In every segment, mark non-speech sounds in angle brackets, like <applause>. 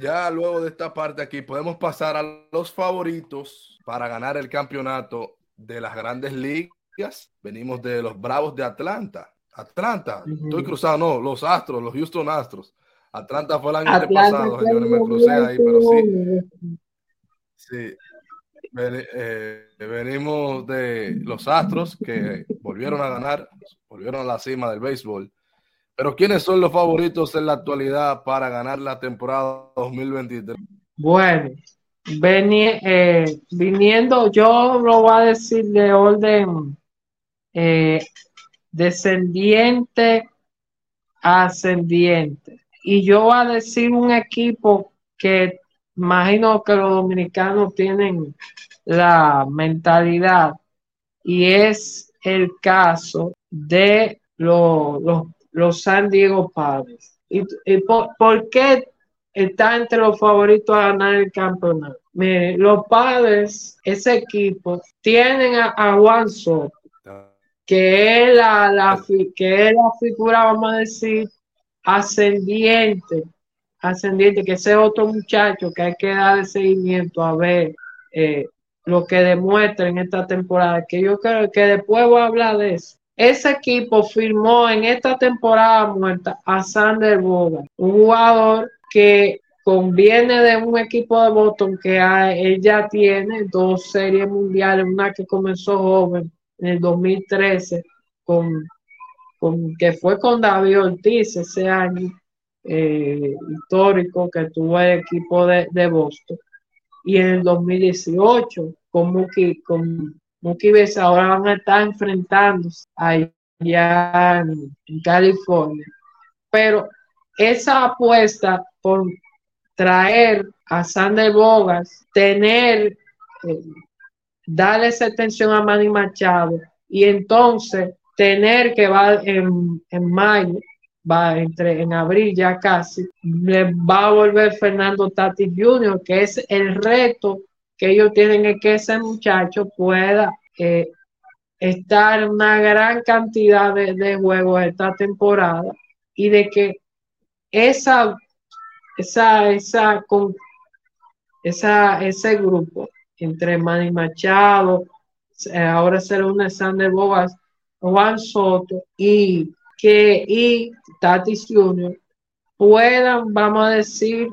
ya luego de esta parte aquí podemos pasar a los favoritos para ganar el campeonato de las grandes ligas. Venimos de los Bravos de Atlanta. Atlanta, estoy cruzado, no, los Astros, los Houston Astros. Atlanta fue el año pasado, señores, me crucé ahí, pero sí. Sí. Eh, venimos de los Astros que volvieron a ganar, volvieron a la cima del béisbol. Pero ¿quiénes son los favoritos en la actualidad para ganar la temporada 2023? Bueno, eh, viniendo, yo lo voy a decir de orden eh, descendiente ascendiente. Y yo voy a decir un equipo que imagino que los dominicanos tienen la mentalidad y es el caso de los los San Diego Padres. ¿Y, por, qué está entre los favoritos a ganar el campeonato? Mire, los Padres, ese equipo, tienen a, Juan Soto, que es la, la, que es la figura, vamos a decir, ascendiente, ascendiente, que ese otro muchacho que hay que dar seguimiento a ver eh, lo que demuestra en esta temporada, que yo creo que después voy a hablar de eso. Ese equipo firmó en esta temporada muerta a Sander Boga, un jugador que conviene de un equipo de Boston que él ya tiene dos series mundiales, una que comenzó joven en el 2013 con, con que fue con David Ortiz ese año eh, histórico que tuvo el equipo de, Boston. Y en el 2018 con Mookie, con Mookie ahora van a estar enfrentándose allá en, California. Pero esa apuesta por traer a Sander Bogas, tener, eh, darle esa atención a Manny Machado y entonces tener que va en, en mayo, va entre en abril ya casi, le va a volver Fernando Tati Jr., que es el reto que ellos tienen es que ese muchacho pueda eh, estar una gran cantidad de, juegos esta temporada y de que esa, esa, esa, con, esa, ese grupo entre Manny Machado, eh, ahora será una Sander Bogas, Juan Soto y que y Tatis Jr. puedan, vamos a decir,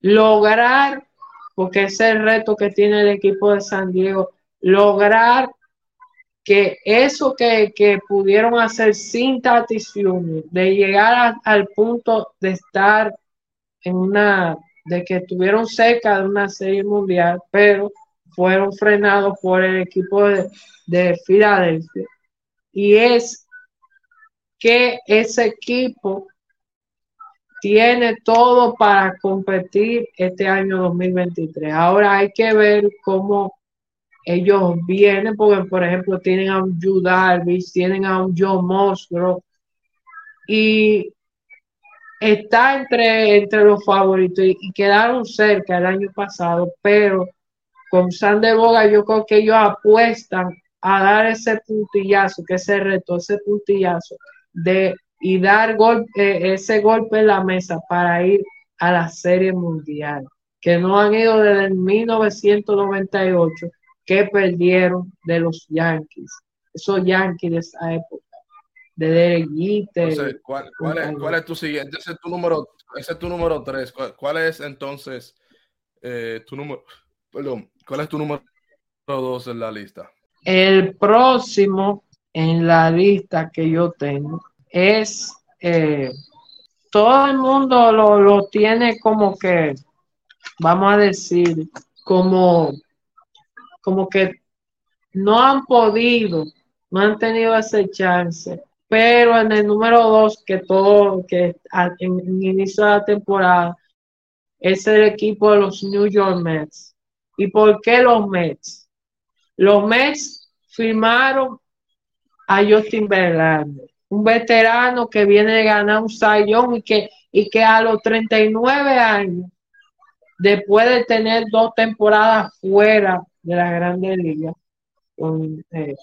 lograr porque ese es el reto que tiene el equipo de San Diego, lograr que eso que, pudieron hacer sin Tatis de llegar al punto de estar en una, de que estuvieron cerca de una serie mundial, pero fueron frenados por el equipo de, de Filadelfia. Y es que ese equipo tiene todo para competir este año 2023. Ahora hay que ver cómo ellos vienen, porque por ejemplo tienen a un Yu tienen a un Joe Musgrove y está entre, entre los favoritos y, quedaron cerca el año pasado, pero con Sander Boga yo creo que ellos apuestan a dar ese puntillazo, que ese reto, ese puntillazo de y dar golpe, eh, ese golpe en la mesa para ir a la Serie Mundial, que no han ido desde 1998, que perdieron de los Yankees, esos Yankees de esa época, de Derek ¿cuál, es, tu siguiente? Ese es tu número, ese es tu número tres. ¿Cuál, es entonces eh, tu número, perdón, cuál es tu número dos en la lista? El próximo en la lista que yo tengo es, eh, todo el mundo lo, tiene como que, vamos a decir, como, como que no han podido, no han tenido ese chance. Pero en el número dos, que todo, que en, el inicio de la temporada, es el equipo de los New York Mets. ¿Y por qué los Mets? Los Mets firmaron a Justin Verlander un veterano que viene de ganar un sayón y que, y que a los 39 años, después de tener dos temporadas fuera de la Grande Liga, eh,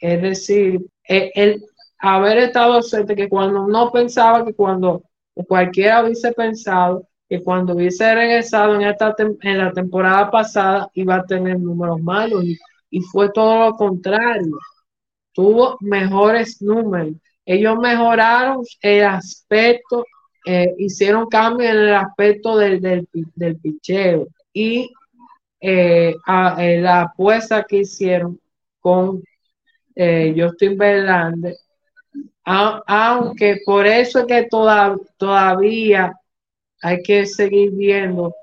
es decir, eh, el, haber estado cerca, que cuando no pensaba que cuando cualquiera hubiese pensado que cuando hubiese regresado en, esta en la temporada pasada iba a tener números malos y, y fue todo lo contrario. Tuvo mejores números. Ellos mejoraron el aspecto, eh, hicieron cambios en el aspecto del, del, del picheo y eh, eh, la apuesta que hicieron con Justin Verlander. Aunque por eso es que todavía hay que seguir viendo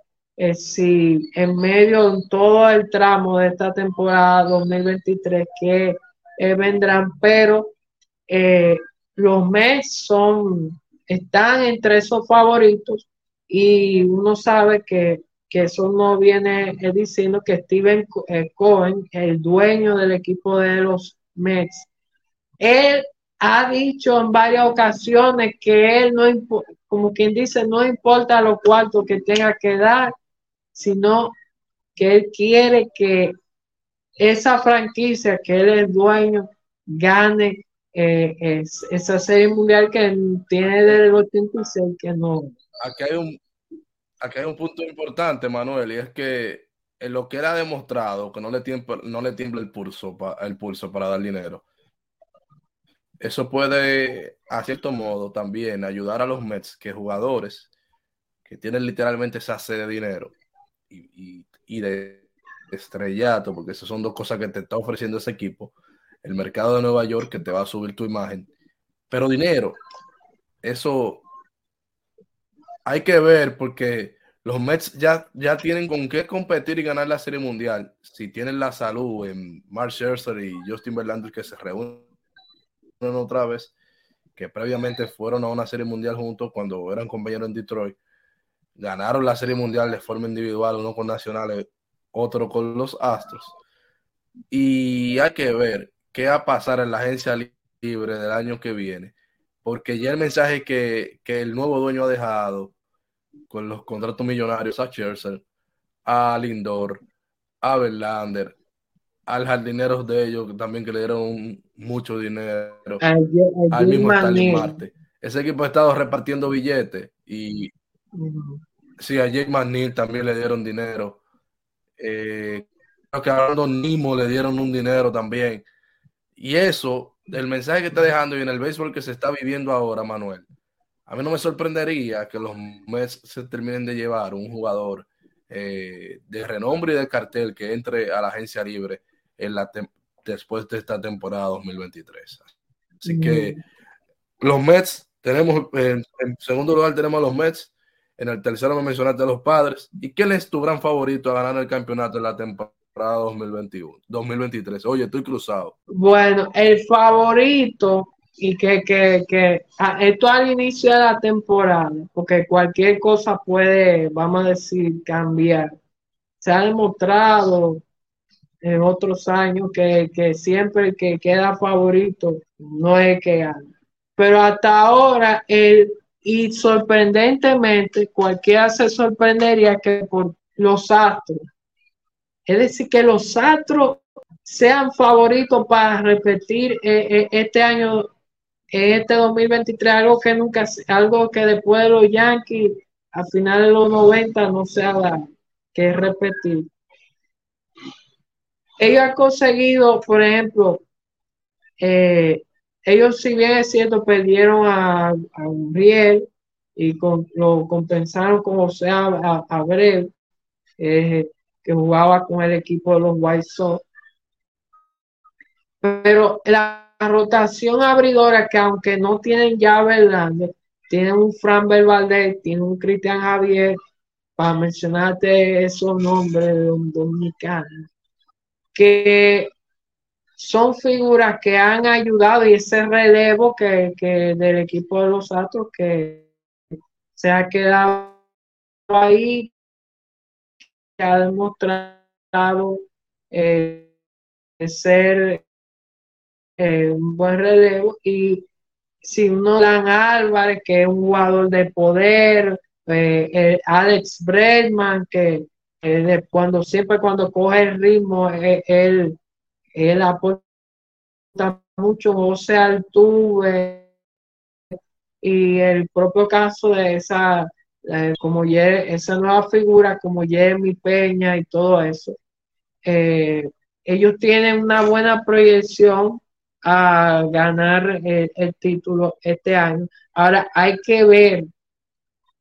si en medio de todo el tramo de esta temporada 2023 que vendrán, pero los Mets son, están entre esos favoritos y uno sabe que, que eso no viene diciendo que Steven Cohen, el dueño del equipo de los Mets, él ha dicho en varias ocasiones que él no, como quien dice, no importa lo cuartos que tenga que dar, sino que él quiere que esa franquicia que él es dueño gane eh, esa serie mundial que tiene desde el 86 que no. Aquí hay un, aquí hay un punto importante, Manuel, y es que en lo que ha demostrado, que no le tiembla, no le tiembla el pulso, el pulso para dar dinero eso puede, a cierto modo, también ayudar a los Mets, que jugadores que tienen literalmente esa sed de dinero y, de estrellato, porque esas son dos cosas que te está ofreciendo ese equipo, el mercado de Nueva York que te va a subir tu imagen, pero dinero, eso hay que ver porque los Mets ya, ya tienen con qué competir y ganar la Serie Mundial. Si tienen la salud en Mark Scherzer y Justin Verlander que se reúnen otra vez, que previamente fueron a una serie mundial juntos cuando eran compañeros en Detroit. Ganaron la serie mundial de forma individual, uno con nacionales, otro con los Astros. Y hay que ver qué va a pasar en la agencia libre del año que viene, porque ya el mensaje que, que el nuevo dueño ha dejado con los contratos millonarios a Scherzer, a Lindor, a Verlander, al jardinero de ellos también que le dieron mucho dinero al mismo Stanley Marte. Ese equipo ha estado repartiendo billetes y sí, a Jake McNeil también le dieron dinero. Eh, creo que a Nimo le dieron un dinero también. Y eso, el mensaje que está dejando y en el béisbol que se está viviendo ahora, Manuel, a mí no me sorprendería que los Mets se terminen de llevar un jugador eh, de renombre y de cartel que entre a la agencia libre en la después de esta temporada 2023. Así que los Mets, tenemos en, segundo lugar tenemos a los Mets, en el tercero me mencionaste a los padres. ¿Y quién es tu gran favorito a ganar el campeonato en la temporada 2021, 2023? Oye, estoy cruzado. Bueno, el favorito y que, que, que esto al inicio de la temporada, porque cualquier cosa puede, vamos a decir, cambiar. Se ha demostrado en otros años que, siempre el que queda favorito no es que gana. Pero hasta ahora, el, y sorprendentemente, cualquiera se sorprendería que por los astros, es decir, que los astros sean favoritos para repetir eh, eh, este año, en este 2023, algo que nunca, algo que después de los Yankees, a finales de los 90, no se haga que repetir. Ellos han conseguido, por ejemplo, eh, ellos si bien es cierto perdieron a, a Uriel y lo compensaron con José Abreu, eh, que jugaba con el equipo de los White Sox. Pero la rotación abridora, que aunque no tienen ya Verlander, tienen un Fran Valdez, tienen un Cristian Javier, para mencionarte esos nombres dominicanos que son figuras que han ayudado y ese relevo que, del equipo de los Astros que se ha quedado ahí, que ha demostrado eh, ser eh, un buen relevo. Y si uno Dan Álvarez, que es un jugador de poder, eh, Alex Bredman, que cuando siempre cuando coge el ritmo, él, él, aporta mucho, José Altuve y el propio caso de esa eh, como esa nueva figura como Jeremy Peña y todo eso, eh, ellos tienen una buena proyección a ganar el, título este año. Ahora hay que ver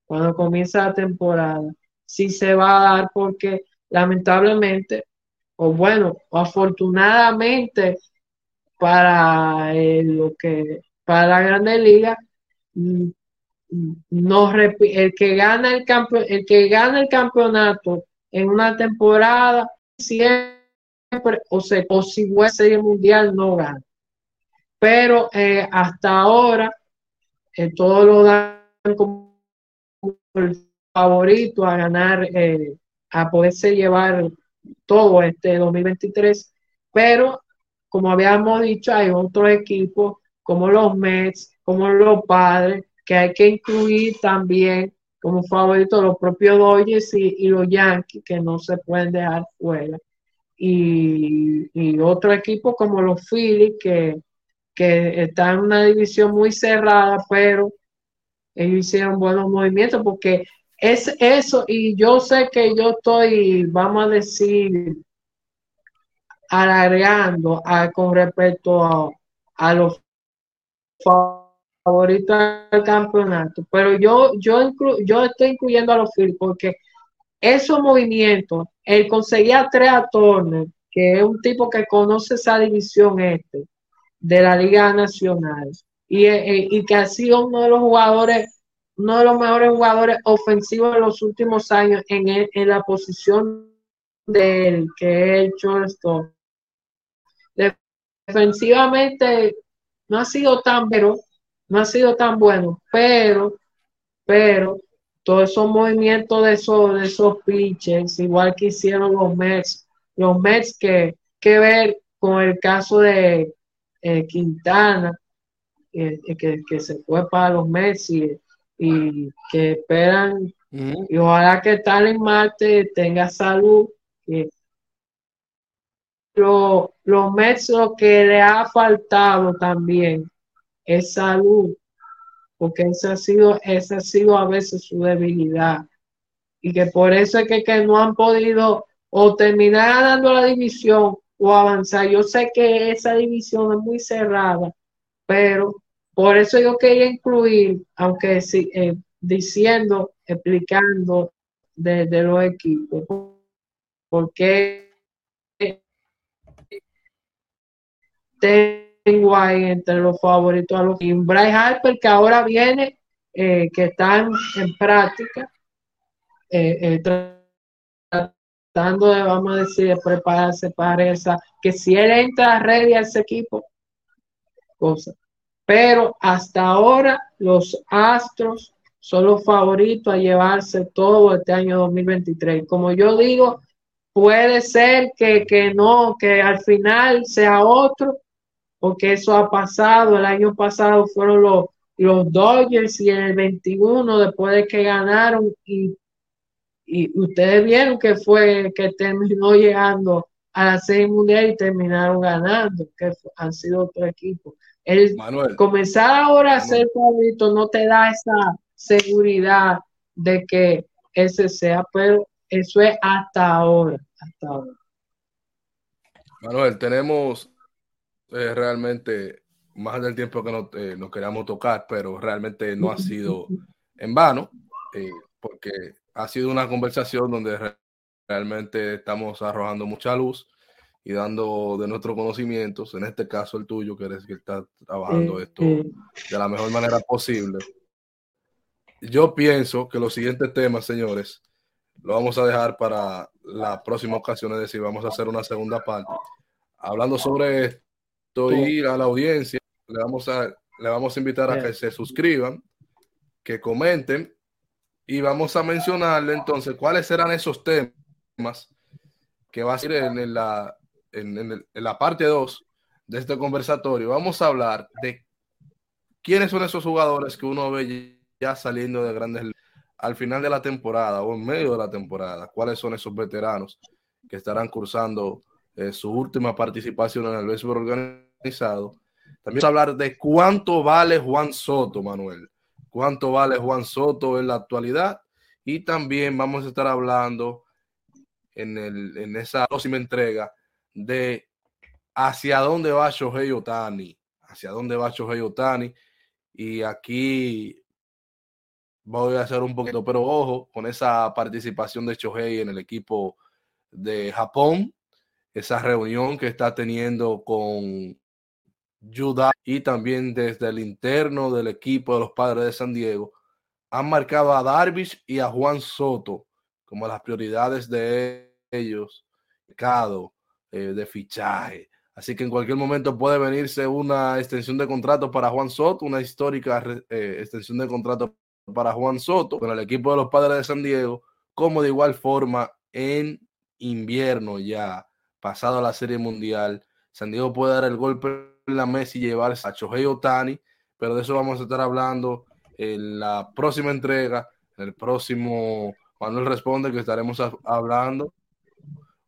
cuando comienza la temporada si se va a dar porque lamentablemente o bueno, afortunadamente para eh, lo que para la Grande Liga mm, no el que gana el campo, el que gana el campeonato en una temporada siempre o se o si serie mundial no gana. Pero eh, hasta ahora eh, todos lo dan como el favorito a ganar a poderse llevar todo este 2023, pero como habíamos dicho, hay otros equipos como los Mets, como los Padres, que hay que incluir también como favorito los propios Dodgers y, los Yankees, que no se pueden dejar fuera. Y, y otro equipo como los Phillies, que, que están en una división muy cerrada, pero ellos hicieron buenos movimientos porque es eso, y yo sé que yo estoy, vamos a decir, alargando con respecto a, los favoritos del campeonato, pero yo, yo, yo estoy incluyendo a los Phillies porque esos movimientos, el conseguir a Trea Turner, que es un tipo que conoce esa división este de la Liga Nacional y, eh, y que ha sido uno de los jugadores uno de los mejores jugadores ofensivos de los últimos años en, en la posición del que es el shortstop. Defensivamente no ha sido tan pero no ha sido tan bueno, pero, pero todos esos movimientos de esos, de esos pitches, igual que hicieron los Mets, los Mets que, que ver con el caso de eh, Quintana, eh, que, que, se fue para los Mets y y que esperan y ojalá que tal en Marte tenga salud. lo, los Mets lo que le ha faltado también es salud, porque esa ha sido, esa ha sido a veces su debilidad. Y que por eso es que, que no han podido o terminar ganando la división o avanzar. Yo sé que esa división es muy cerrada, pero por eso yo quería incluir, aunque sí, eh, diciendo, explicando desde los equipos, porque tengo ahí entre los favoritos a los y Bryce Harper que ahora viene, eh, que están en práctica, eh, tratando de, vamos a decir, de prepararse para esa, que si él entra ready a ese equipo, cosa pero hasta ahora los Astros son los favoritos a llevarse todo este año 2023. Como yo digo, puede ser que, no, que al final sea otro, porque eso ha pasado. El año pasado fueron los, los Dodgers y en el 21, después de que ganaron, y, y ustedes vieron que fue que terminó llegando a la serie mundial y terminaron ganando, que han sido otro equipo. El comenzar ahora a ser favorito no te da esa seguridad de que ese sea, pero eso es hasta ahora. Hasta ahora. Manuel, tenemos eh, realmente más del tiempo que nos, eh, queríamos tocar, pero realmente no ha sido <laughs> en vano, eh, porque ha sido una conversación donde realmente estamos arrojando mucha luz y dando de nuestros conocimientos, en este caso el tuyo, que eres que está trabajando esto de la mejor manera posible. Yo pienso que los siguientes temas, señores, lo vamos a dejar para la próxima ocasión, es decir, vamos a hacer una segunda parte. Hablando sobre esto y a la audiencia, le vamos a, le vamos a invitar a que se suscriban, que comenten y vamos a mencionarle entonces cuáles serán esos temas que va a ser en la en, la parte 2 de este conversatorio, vamos a hablar de quiénes son esos jugadores que uno ve ya saliendo de grandes al final de la temporada o en medio de la temporada, cuáles son esos veteranos que estarán cursando eh, su última participación en el béisbol organizado. También vamos a hablar de cuánto vale Juan Soto, Manuel. Cuánto vale Juan Soto en la actualidad Y también vamos a estar hablando en, el, en esa próxima entrega de hacia dónde va Shohei Otani, hacia dónde va Shohei Otani. Y aquí voy a hacer un poquito, pero ojo con esa participación de Shohei en el equipo de Japón, esa reunión que está teniendo con Y también desde el interno del equipo de los padres de San Diego, han marcado a Darvish y a Juan Soto como las prioridades de ellos, mercado eh, de fichaje. Así que en cualquier momento puede venirse una extensión de contrato para Juan Soto, una histórica eh, extensión de contrato para Juan Soto con el equipo de los padres de San Diego, como de igual forma en invierno ya, pasado la Serie Mundial, San Diego puede dar el golpe mesa y llevarse a Chohei Otani, pero de eso vamos a estar hablando en la próxima entrega, en el próximo Manuel Responde, que estaremos hablando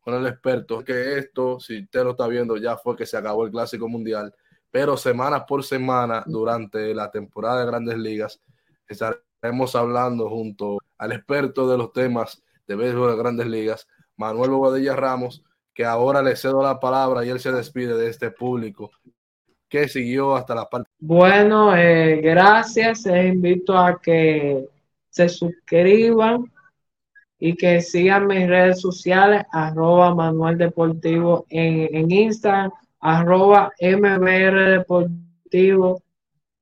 con el experto, que esto, si usted lo está viendo, ya fue que se acabó el Clásico Mundial, pero semana por semana, durante la temporada de Grandes Ligas, estaremos hablando junto al experto de los temas de béisbol de Grandes Ligas, Manuel Bobadilla Ramos, que ahora le cedo la palabra y él se despide de este público que siguió hasta la parte. Bueno, eh, gracias. Les invito a que se suscriban y que sigan mis redes sociales, arroba Manuel Deportivo en, en Instagram, arroba MBR Deportivo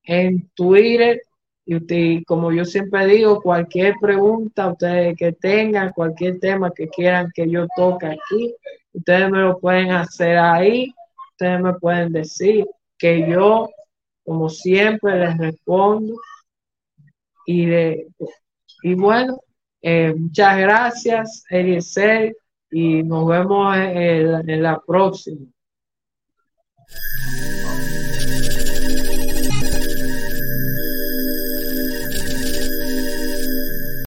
en Twitter. Y usted, como yo siempre digo, cualquier pregunta ustedes que tengan, cualquier tema que quieran que yo toque aquí, ustedes me lo pueden hacer ahí, ustedes me pueden decir que yo, como siempre, les respondo. Y, de, y bueno, eh, muchas gracias, Eliezer, y nos vemos en, en, en la próxima.